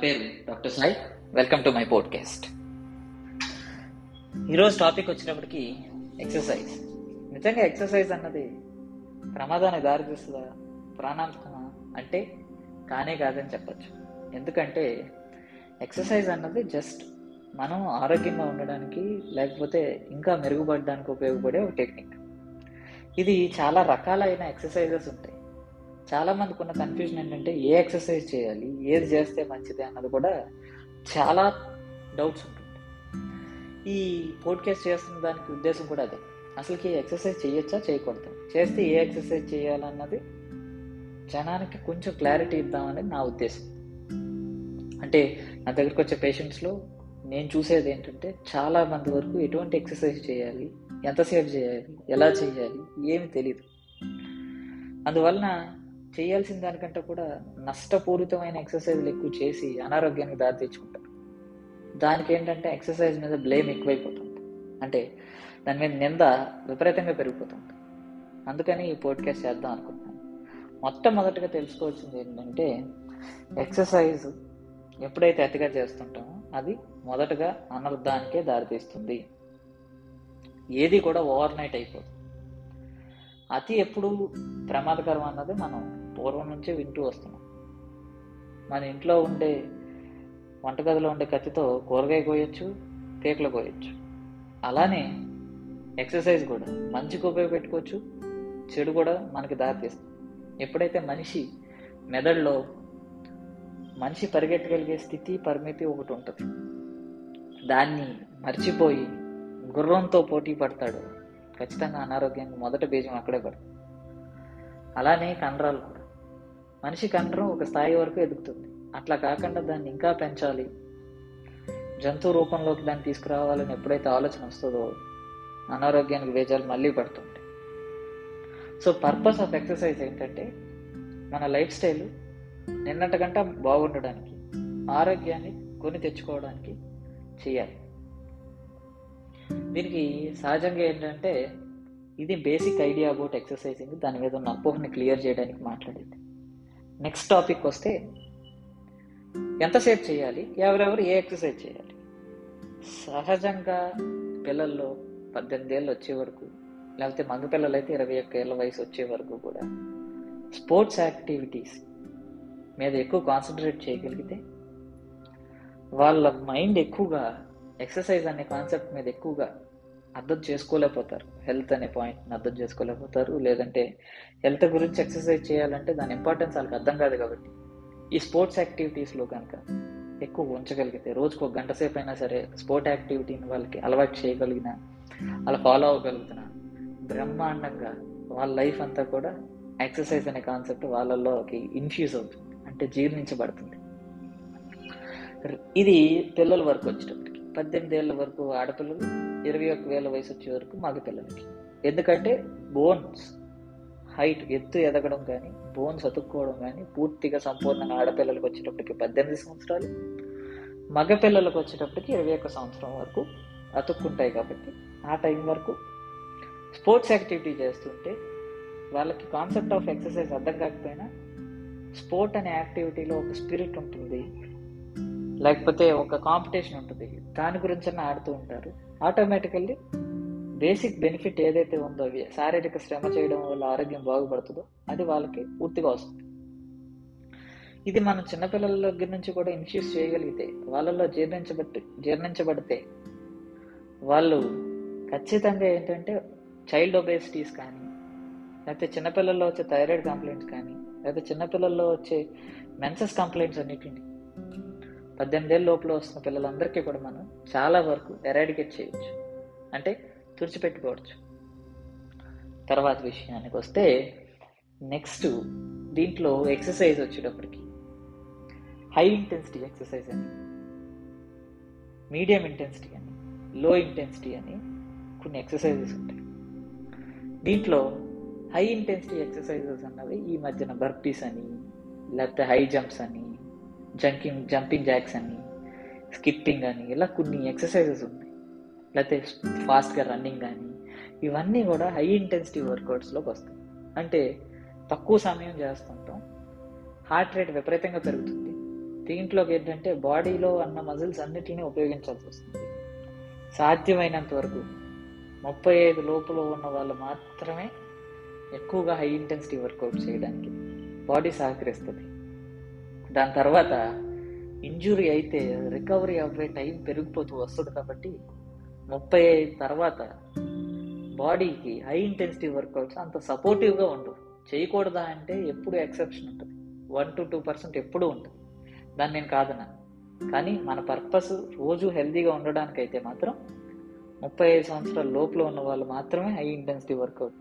పేరు doctor Sai. Welcome to my podcast ఈరోజు topic వచ్చినప్పటికీ ఎక్సర్సైజ్ నిజంగా ఎక్సర్సైజ్ అన్నది ప్రమాదానికి దారితీస్తుందా ప్రాణాంతకమా? అంటే కానే కాదని చెప్పచ్చు. ఎందుకంటే ఎక్సర్సైజ్ అన్నది జస్ట్ మనం ఆరోగ్యంగా ఉండడానికి లేకపోతే ఇంకా మెరుగుపడడానికి ఉపయోగపడే ఒక టెక్నిక్ ఇది చాలా రకాలైన ఎక్సర్సైజెస్ ఉంటాయి. చాలా మందికి ఉన్న కన్ఫ్యూజన్ ఏంటంటే ఏ ఎక్సర్సైజ్ చేయాలి? ఏది చేస్తే మంచిది అన్నది కూడా చాలా డౌట్స్ ఉంటుంది. ఈ పోడ్కాస్ట్ చేస్తున్న దానికి ఉద్దేశం కూడా అదే. అసలుకి ఎక్సర్సైజ్ చేయొచ్చా? చేయకూడదు? చేస్తే ఏ ఎక్సర్సైజ్ చేయాలన్నది జనానికి కొంచెం క్లారిటీ ఇద్దామనేది నా ఉద్దేశం. అంటే నా దగ్గరకు వచ్చే పేషెంట్స్లో నేను చూసేది ఏంటంటే చాలా మంది వరకు ఎటువంటి ఎక్సర్సైజ్ చేయాలి? ఎంతసేపు చేయాలి? ఎలా చేయాలి? ఏమి తెలియదు అందువలన చేయాల్సిన దానికంటే కూడా నష్టపూరితమైన ఎక్సర్సైజ్లు ఎక్కువ చేసి అనారోగ్యానికి దారి తెచ్చుకుంటారు దానికి ఏంటంటే ఎక్సర్సైజ్ మీద బ్లేమ్ ఎక్కువైపోతుంది. అంటే దాని మీద నింద విపరీతంగా పెరిగిపోతుంది. అందుకని ఈ పోడ్కాస్ట్ చేద్దాం అనుకుంటున్నాను. మొట్టమొదటిగా తెలుసుకోవాల్సింది ఏంటంటే ఎక్సర్సైజ్ ఎప్పుడైతే అతిగా చేస్తుంటామో అది మొదటగా అనర్థానికే దారితీస్తుంది ఏది కూడా ఓవర్ నైట్ అయిపోతుంది అతి ఎప్పుడు ప్రమాదకరం అన్నది మనం పూర్వం నుంచే వింటూ వస్తున్నాం. మన ఇంట్లో ఉండే వంటగదిలో ఉండే కత్తితో కూరగాయ కోయొచ్చు కేకులు కోయొచ్చు. అలానే ఎక్సర్సైజ్ కూడా మంచికి ఉపయోగపెట్టుకోవచ్చు చెడు కూడా మనకి దారితీస్తుంది. ఎప్పుడైతే మనిషి మెదడులో మనిషి పరిగెట్టగలిగే స్థితి పరిమితి ఒకటి ఉంటుంది. దాన్ని మర్చిపోయి గుర్రంతో పోటీ పడతాడు. ఖచ్చితంగా అనారోగ్యానికి మొదట బీజం అక్కడే పడుతుంది. అలానే కండరాలు కూడా. మనిషి కండరం ఒక స్థాయి వరకు ఎదుగుతుంది. అట్లా కాకుండా దాన్ని ఇంకా పెంచాలి. జంతు రూపంలోకి దాన్ని తీసుకురావాలని ఎప్పుడైతే ఆలోచన వస్తుందో అనారోగ్యానికి వేజాలు మళ్ళీ పడుతుంటాయి. సో పర్పస్ ఆఫ్ ఎక్సర్సైజ్ ఏంటంటే మన లైఫ్ స్టైల్ నిన్నటికంటే బాగుండడానికి ఆరోగ్యాన్ని కొని తెచ్చుకోవడానికి చేయాలి. దీనికి సహజంగా ఏంటంటే ఇది బేసిక్ ఐడియా అబౌట్ ఎక్సర్సైజింగ్ దాని మీద ఉన్న అపోహని క్లియర్ చేయడానికి మాట్లాడేది. నెక్స్ట్ టాపిక్ వస్తే ఎంతసేపు చేయాలి? ఎవరెవరు ఏ ఎక్సర్సైజ్ చేయాలి? సహజంగా పిల్లల్లో పద్దెనిమిది ఏళ్ళు వచ్చే వరకు లేకపోతే మగ పిల్లలు అయితే ఇరవై ఒక్క ఏళ్ళ వయసు వచ్చే వరకు కూడా స్పోర్ట్స్ యాక్టివిటీస్ మీద ఎక్కువ కాన్సన్ట్రేట్ చేయగలిగితే వాళ్ళ మైండ్ ఎక్కువగా ఎక్సర్సైజ్ అనే కాన్సెప్ట్ మీద ఎక్కువగా అర్థం చేసుకోలేకపోతారు. హెల్త్ అనే పాయింట్ని అర్థం చేసుకోలేకపోతారు. లేదంటే హెల్త్ గురించి ఎక్సర్సైజ్ చేయాలంటే దాని ఇంపార్టెన్స్ వాళ్ళకి అర్థం కాదు కాబట్టి. ఈ స్పోర్ట్స్ యాక్టివిటీస్లో కనుక ఎక్కువ ఉంచగలిగితే రోజుకు ఒక గంట సేపు అయినా సరే స్పోర్ట్ యాక్టివిటీని వాళ్ళకి అలవాటు చేయగలిగిన అలా ఫాలో అవ్వగలుగుతున్నా బ్రహ్మాండంగా వాళ్ళ లైఫ్ అంతా కూడా ఎక్సర్సైజ్ అనే కాన్సెప్ట్ వాళ్ళలోకి ఇన్ఫ్యూజ్ అవుతుంది. అంటే జీర్ణించబడుతుంది. ఇది పిల్లల వరకు వచ్చేటప్పటికి. పద్దెనిమిది ఏళ్ళ వరకు ఆడపిల్లలు ఇరవై ఒక వేల వయసు వచ్చే వరకు మగ పిల్లలకి. ఎందుకంటే బోన్స్ హైట్ ఎత్తు ఎదగడం కానీ బోన్స్ అతుక్కోవడం కానీ పూర్తిగా సంపూర్ణంగా ఆడపిల్లలకు వచ్చేటప్పటికి పద్దెనిమిది సంవత్సరాలు మగపిల్లలకు వచ్చేటప్పటికి ఇరవై ఒక్క సంవత్సరం వరకు అతుక్కుంటాయి కాబట్టి ఆ టైం వరకు స్పోర్ట్స్ యాక్టివిటీ చేస్తుంటే వాళ్ళకి కాన్సెప్ట్ ఆఫ్ ఎక్సర్సైజ్ అర్థం కాకపోయినా స్పోర్ట్ అనే యాక్టివిటీలో ఒక స్పిరిట్ ఉంటుంది. లేకపోతే ఒక కాంపిటీషన్ ఉంటుంది. దాని గురించి ఆడుతూ ఉంటారు. ఆటోమేటికల్లీ బేసిక్ బెనిఫిట్ ఏదైతే ఉందో శారీరక శ్రమ చేయడం వల్ల ఆరోగ్యం బాగుపడుతుందో అది వాళ్ళకి పూర్తిగా వస్తుంది. ఇది మనం చిన్నపిల్లల దగ్గర నుంచి కూడా ఇన్ఫ్యూస్ చేయగలిగితే వాళ్ళలో జీర్ణించబట్టి జీర్ణించబడితే వాళ్ళు ఖచ్చితంగా ఏంటంటే చైల్డ్ ఒబేసిటీస్ కానీ లేకపోతే చిన్నపిల్లల్లో వచ్చే థైరాయిడ్ కంప్లైంట్స్ కానీ లేకపోతే చిన్నపిల్లల్లో వచ్చే మెన్సెస్ కంప్లైంట్స్ అన్నిటిని పద్దెనిమిదేళ్ళ లోపల వస్తున్న పిల్లలందరికీ కూడా మనం చాలా వరకు ఎరాడికేట్ చేయొచ్చు. అంటే తుడిచిపెట్టుకోవచ్చు. తర్వాత విషయానికి వస్తే నెక్స్ట్ దీంట్లో ఎక్సర్సైజ్ వచ్చేటప్పటికి హై ఇంటెన్సిటీ ఎక్సర్సైజ్ అని మీడియం ఇంటెన్సిటీ అని లో ఇంటెన్సిటీ అని కొన్ని ఎక్సర్సైజెస్ ఉంటాయి. దీంట్లో హై ఇంటెన్సిటీ ఎక్సర్సైజెస్ అన్నవి ఈ మధ్యన బర్పీస్ అని లేకపోతే హై జంప్స్ అని జంకింగ్ జంపింగ్ జాక్స్ అని స్కిప్పింగ్ అని ఇలా కొన్ని ఎక్సర్సైజెస్ ఉన్నాయి. లేకపోతే ఫాస్ట్గా రన్నింగ్ కానీ ఇవన్నీ కూడా హై ఇంటెన్సిటీ వర్కౌట్స్లోకి వస్తాయి. అంటే తక్కువ సమయం చేస్తుంటాం హార్ట్ రేట్ విపరీతంగా పెరుగుతుంది. దీంట్లోకి ఏంటంటే బాడీలో ఉన్న మజిల్స్ అన్నిటిని ఉపయోగించాల్సి వస్తుంది. సాధ్యమైనంత వరకు ముప్పై ఐదు లోపల ఉన్న వాళ్ళు మాత్రమే ఎక్కువగా హై ఇంటెన్సిటీ వర్కౌట్ చేయడానికి బాడీ సహకరిస్తుంది. దాని తర్వాత ఇంజురీ అయితే రికవరీ అవ్వే టైం పెరిగిపోతూ వస్తుంది కాబట్టి ముప్పై ఐదు తర్వాత బాడీకి హై ఇంటెన్సిటీ వర్కౌట్స్ అంత సపోర్టివ్గా ఉండవు. చేయకూడదా అంటే ఎప్పుడు ఎక్సెప్షన్ ఉంటుంది. వన్ టు టూ పర్సెంట్ ఎప్పుడూ ఉంటుంది దాన్ని నేను కాదన్నా కానీ మన పర్పస్ రోజు హెల్తీగా ఉండడానికి అయితే మాత్రం ముప్పై ఐదు సంవత్సరాల లోపల ఉన్న వాళ్ళు మాత్రమే హై ఇంటెన్సిటీ వర్కౌట్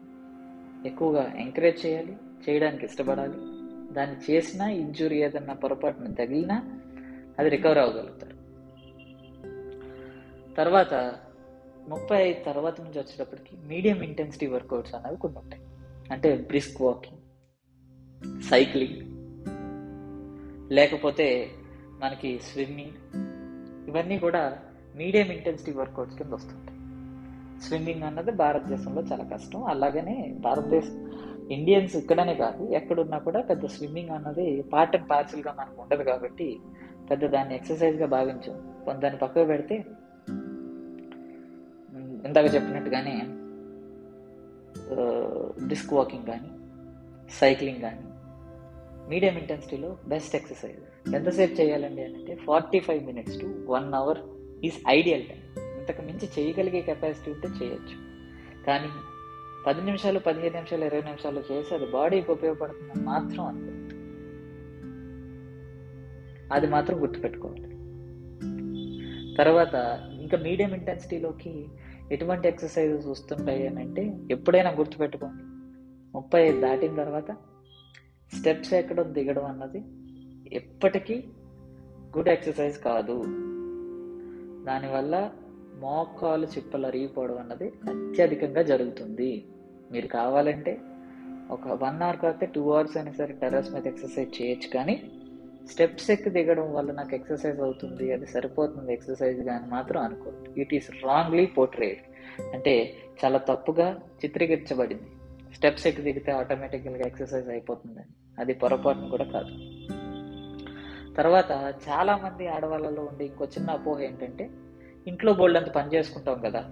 ఎక్కువగా ఎంకరేజ్ చేయాలి చేయడానికి ఇష్టపడాలి. దాన్ని చేసినా ఇంజురీ ఏదన్నా పొరపాటున తగిలినా అది రికవర్ అవ్వగలుగుతారు. తర్వాత ముప్పై ఐదు తర్వాత నుంచి వచ్చేటప్పటికి మీడియం ఇంటెన్సిటీ వర్కౌట్స్ అనేవి కొన్ని ఉంటాయి. అంటే బ్రిస్క్ వాకింగ్ సైక్లింగ్ లేకపోతే మనకి స్విమ్మింగ్ ఇవన్నీ కూడా మీడియం ఇంటెన్సిటీ వర్కౌట్స్ కింద వస్తుంటాయి. స్విమ్మింగ్ అన్నది భారతదేశంలో చాలా కష్టం. అలాగనే భారతదేశం ఇండియన్స్ ఇక్కడనే కాదు ఎక్కడున్నా కూడా పెద్ద స్విమ్మింగ్ అన్నది పార్ట్ అండ్ పార్సల్గా మనకు ఉండదు కాబట్టి పెద్ద దాన్ని ఎక్సర్సైజ్గా భావించాం. కొంత దాన్ని పక్కకు పెడితే ఇందాక చెప్పినట్టుగానే డిస్క్ వాకింగ్ కానీ సైక్లింగ్ కానీ మీడియం ఇంటెన్సిటీలో బెస్ట్ ఎక్సర్సైజ్ ఎంతసేపు చేయాలండి అని అంటే forty five minutes to one hour is ideal time ఇంతకు మించి చేయగలిగే కెపాసిటీ ఉంటే చేయొచ్చు. కానీ పది నిమిషాలు పదిహేను నిమిషాలు ఇరవై నిమిషాలు చేసి అది బాడీకి ఉపయోగపడుతుంది మాత్రం అనుకోవద్దు అది మాత్రం గుర్తుపెట్టుకోవాలి. తర్వాత ఇంకా మీడియం ఇంటెన్సిటీలోకి ఎటువంటి ఎక్సర్సైజెస్ వస్తుంటాయి అని అంటే ఎప్పుడైనా గుర్తుపెట్టుకోండి. ముప్పై ఐదు దాటిన తర్వాత స్టెప్స్ ఎక్కడం దిగడం అన్నది ఎప్పటికీ గుడ్ ఎక్సర్సైజ్ కాదు. దానివల్ల మోకాలు చిప్పలు అరిగిపోవడం అన్నది అత్యధికంగా జరుగుతుంది. మీరు కావాలంటే ఒక వన్ అవర్ కాకపోతే టూ అవర్స్ అయినా సరే టెర్రస్ మీద ఎక్సర్సైజ్ చేయొచ్చు కానీ స్టెప్స్ ఎక్కి దిగడం వల్ల నాకు ఎక్సర్సైజ్ అవుతుంది అది సరిపోతుంది ఎక్సర్సైజ్ కానీ మాత్రం అనుకోవద్దు. ఇట్ ఈస్ రాంగ్లీ పోర్ట్రేట్ అంటే చాలా తప్పుగా చిత్రీకరించబడింది. స్టెప్స్ ఎక్కి దిగితే ఆటోమేటిక్గా ఎక్సర్సైజ్ అయిపోతుందని అది పొరపాటును కూడా కాదు. తర్వాత చాలామంది ఆడవాళ్ళలో ఉండే ఇంకో చిన్న అపోహ ఏంటంటే ఇంట్లో బోల్డ్ అంత పని చేసుకుంటాం కదా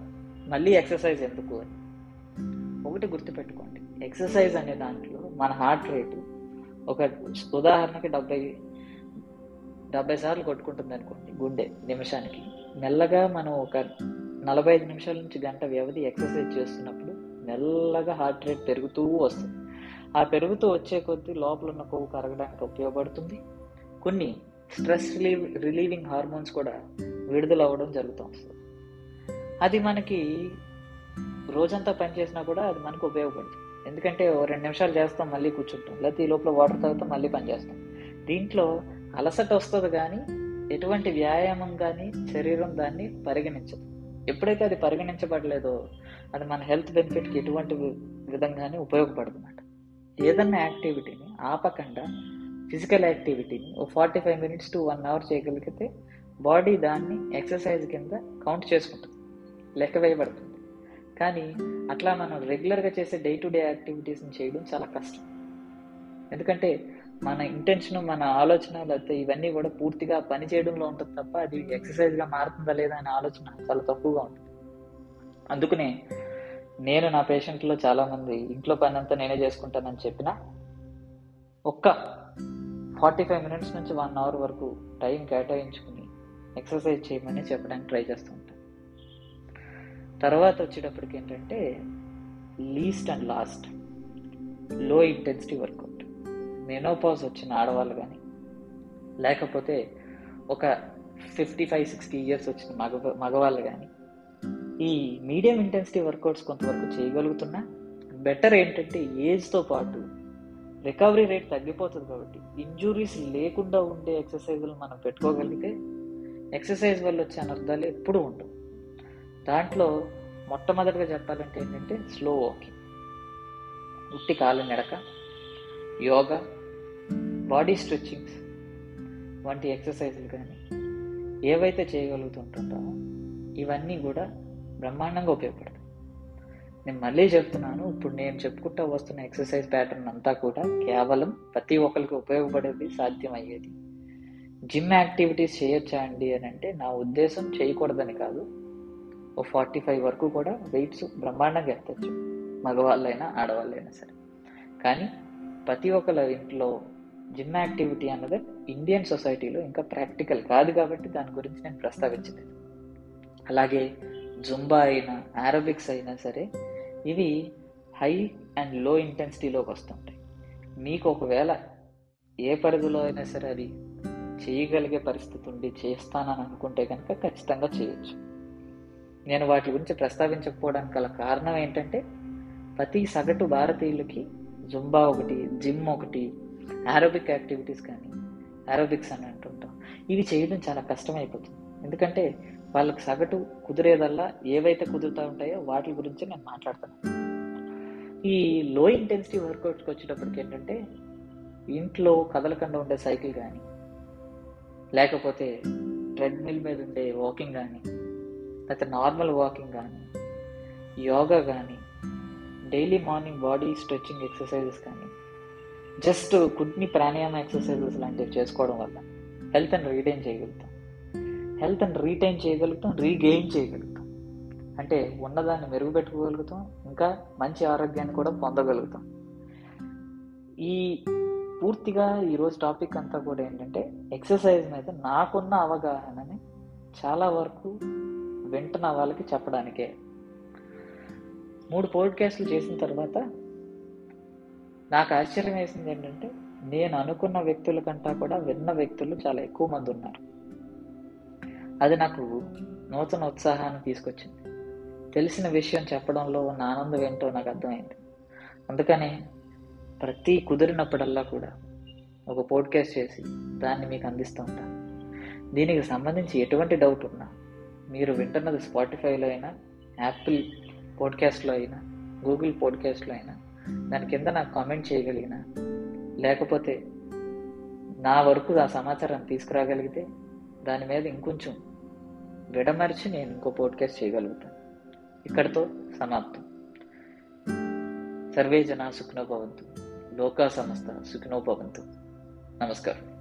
మళ్ళీ ఎక్సర్సైజ్ ఎందుకు అని. ఒకటి గుర్తుపెట్టుకోండి ఎక్సర్సైజ్ అనే దాంట్లో మన హార్ట్ రేటు ఒక ఉదాహరణకి డెబ్బై డెబ్బై సార్లు కొట్టుకుంటుంది అనుకోండి గుండె నిమిషానికి. మెల్లగా మనం ఒక నలభై ఐదు నిమిషాల నుంచి గంట వ్యవధి ఎక్సర్సైజ్ చేస్తున్నప్పుడు మెల్లగా హార్ట్ రేట్ పెరుగుతూ వస్తుంది. ఆ పెరుగుతూ వచ్చే కొద్దీ లోపల ఉన్న కొవ్వు కరగడానికి ఉపయోగపడుతుంది. కొన్ని స్ట్రెస్ రిలీవ్ రిలీవింగ్ హార్మోన్స్ కూడా విడుదల అవ్వడం జరుగుతూ. వస్తుంది అది మనకి రోజంతా పని చేసినా కూడా అది మనకు ఉపయోగపడుతుంది. ఎందుకంటే ఓ రెండు నిమిషాలు చేస్తాం మళ్ళీ కూర్చుంటాం. లేకపోతే ఈ లోపల వాటర్ తాగుతాం మళ్ళీ పనిచేస్తాం దీంట్లో అలసట వస్తుంది కానీ ఎటువంటి వ్యాయామం కానీ శరీరం దాన్ని పరిగణించదు. ఎప్పుడైతే అది పరిగణించబడలేదో అది మన హెల్త్ బెనిఫిట్కి ఎటువంటి విధంగానే ఉపయోగపడుతుందన్నమాట అన్నమాట ఏదన్నా యాక్టివిటీని ఆపకుండా ఫిజికల్ యాక్టివిటీని ఓ forty five minutes to one hour చేయగలిగితే బాడీ దాన్ని ఎక్సర్సైజ్ కింద కౌంట్ చేసుకుంటుంది లెక్క వేయబడుతుంది. కానీ అట్లా మనం రెగ్యులర్గా చేసే డే టు డే యాక్టివిటీస్ని చేయడం చాలా కష్టం. ఎందుకంటే మన ఇంటెన్షన్ మన ఆలోచన లేకపోతే ఇవన్నీ కూడా పూర్తిగా పని చేయడంలో ఉంటుంది తప్ప అది ఎక్సర్సైజ్గా మారుతుందా లేదా అనే ఆలోచన చాలా తక్కువగా ఉంటుంది. అందుకనే నేను నా పేషెంట్లో చాలామంది ఇంట్లో పని అంతా నేనే చేసుకుంటానని చెప్పిన ఒక్క ఫార్టీ ఫైవ్ మినిట్స్ నుంచి వన్ అవర్ వరకు టైం కేటాయించుకుని ఎక్సర్సైజ్ చేయమని చెప్పడానికి ట్రై చేస్తూ ఉంటాను తర్వాత వచ్చేటప్పటికి ఏంటంటే లీస్ట్ అండ్ లాస్ట్లో ఇంటెన్సిటీ వర్కౌట్ మెనోపాజ్ వచ్చిన ఆడవాళ్ళు కానీ లేకపోతే ఒక ఫిఫ్టీ ఫైవ్ సిక్స్టీ ఇయర్స్ వచ్చిన మగ మగవాళ్ళు కానీ ఈ మీడియం ఇంటెన్సిటీ వర్కౌట్స్ కొంతవరకు చేయగలుగుతున్నా. బెటర్ ఏంటంటే ఏజ్తో పాటు రికవరీ రేట్ తగ్గిపోతుంది కాబట్టి ఇంజురీస్ లేకుండా ఉండే ఎక్సర్సైజులు మనం పెట్టుకోగలిగితే ఎక్సర్సైజ్ వల్ల వచ్చే అనర్థాలు ఎప్పుడూ ఉండవు. దాంట్లో మొట్టమొదటిగా చెప్పాలంటే ఏంటంటే స్లో వాకింగ్. ఉట్టి కాలు నడక యోగా బాడీ స్ట్రెచ్చింగ్స్ వంటి ఎక్సర్సైజులు కానీ ఏవైతే చేయగలుగుతుంటుంటామో ఇవన్నీ కూడా బ్రహ్మాండంగా ఉపయోగపడతాయి. నేను మళ్ళీ చెప్తున్నాను ఇప్పుడు నేను చెప్పుకుంటూ వస్తున్న ఎక్సర్సైజ్ ప్యాటర్న్ అంతా కూడా కేవలం ప్రతి ఒక్కరికి ఉపయోగపడేది సాధ్యమయ్యేది జిమ్ యాక్టివిటీస్ చేయొచ్చా అండి అని అంటే నా ఉద్దేశం చేయకూడదని కాదు. ఓ ఫార్టీ ఫైవ్ వరకు కూడా వెయిట్స్ బ్రహ్మాండంగా ఎత్తచ్చు. మగవాళ్ళైనా ఆడవాళ్ళైనా సరే. కానీ ప్రతి ఒక్కళ్ళ ఇంట్లో జిమ్ యాక్టివిటీ అన్నది ఇండియన్ సొసైటీలో ఇంకా ప్రాక్టికల్ కాదు కాబట్టి దాని గురించి నేను ప్రస్తావించలేదు. అలాగే జుంబా అయినా ఆరోబిక్స్ అయినా సరే ఇవి హై అండ్లో ఇంటెన్సిటీలోకి వస్తుంటాయి. మీకు ఒకవేళ ఏ పరిధిలో అయినా సరే అది చేయగలిగే పరిస్థితి ఉండి చేస్తానని అనుకుంటే కనుక ఖచ్చితంగా చేయొచ్చు. నేను వాటి గురించి ప్రస్తావించకపోవడానికి గల కారణం ఏంటంటే ప్రతి సగటు భారతీయులకి జుంబా ఒకటి జిమ్ ఒకటి ఆరోబిక్ యాక్టివిటీస్ కానీ ఆరోబిక్స్ అని అంటుంటాం. ఇవి చేయడం చాలా కష్టమైపోతుంది. ఎందుకంటే వాళ్ళకి సగటు కుదిరేదల్లా ఏవైతే కుదురుతూ ఉంటాయో వాటి గురించి నేను మాట్లాడతాను ఈ లో ఇంటెన్సిటీ వర్కౌట్స్కి వచ్చేటప్పటికి ఏంటంటే ఇంట్లో కదలకుండా ఉండే సైకిల్ కానీ లేకపోతే ట్రెడ్మిల్ మీద ఉండే వాకింగ్ కానీ లేకపోతే నార్మల్ వాకింగ్ కానీ యోగా కానీ daily morning body stretching exercises కానీ జస్ట్ కుడ్ని ప్రాణాయామ ఎక్సర్సైజెస్ లాంటివి చేసుకోవడం వల్ల హెల్త్ అండ్ రీటైన్ చేయగలుగుతాం. హెల్త్ అండ్ రీటైన్ చేయగలుగుతాం రీగెయిన్ చేయగలుగుతాం. అంటే ఉన్నదాన్ని మెరుగుపెట్టుకోగలుగుతాం ఇంకా మంచి ఆరోగ్యాన్ని కూడా పొందగలుగుతాం. ఈ పూర్తిగా ఈరోజు టాపిక్ అంతా కూడా ఏంటంటే ఎక్సర్సైజ్ మీద నాకున్న అవగాహనని చాలా వరకు వింటున్న వాళ్ళకి చెప్పడానికే. మూడు పోడ్కాస్ట్లు చేసిన తర్వాత నాకు ఆశ్చర్యం వేసింది ఏంటంటే నేను అనుకున్న వ్యక్తుల కంటా కూడా విన్న వ్యక్తులు చాలా ఎక్కువ మంది ఉన్నారు. అది నాకు నూతన ఉత్సాహాన్ని తీసుకొచ్చింది. తెలిసిన విషయం చెప్పడంలో ఉన్న ఆనందం ఏంటో నాకు అర్థమైంది. అందుకని ప్రతి కుదిరినప్పుడల్లా కూడా ఒక పోడ్కాస్ట్ చేసి దాన్ని మీకు అందిస్తూ ఉంటాను దీనికి సంబంధించి ఎటువంటి డౌట్ ఉన్నా మీరు వింటున్నది స్పాటిఫైలో అయినా యాపిల్ పోడ్కాస్ట్లో అయినా గూగుల్ పోడ్కాస్ట్లో అయినా దాని కింద నాకు కామెంట్ చేయగలిగిన లేకపోతే నా వరకు ఆ సమాచారాన్ని తీసుకురాగలిగితే దాని మీద ఇంకొంచెం విడమర్చి నేను ఇంకో పోడ్కాస్ట్ చేయగలుగుతాను ఇక్కడితో సమాప్తం. సర్వే జనా సుఖనో భవంతు. లోకా సంస్థ సుఖనో భవంతు నమస్కారం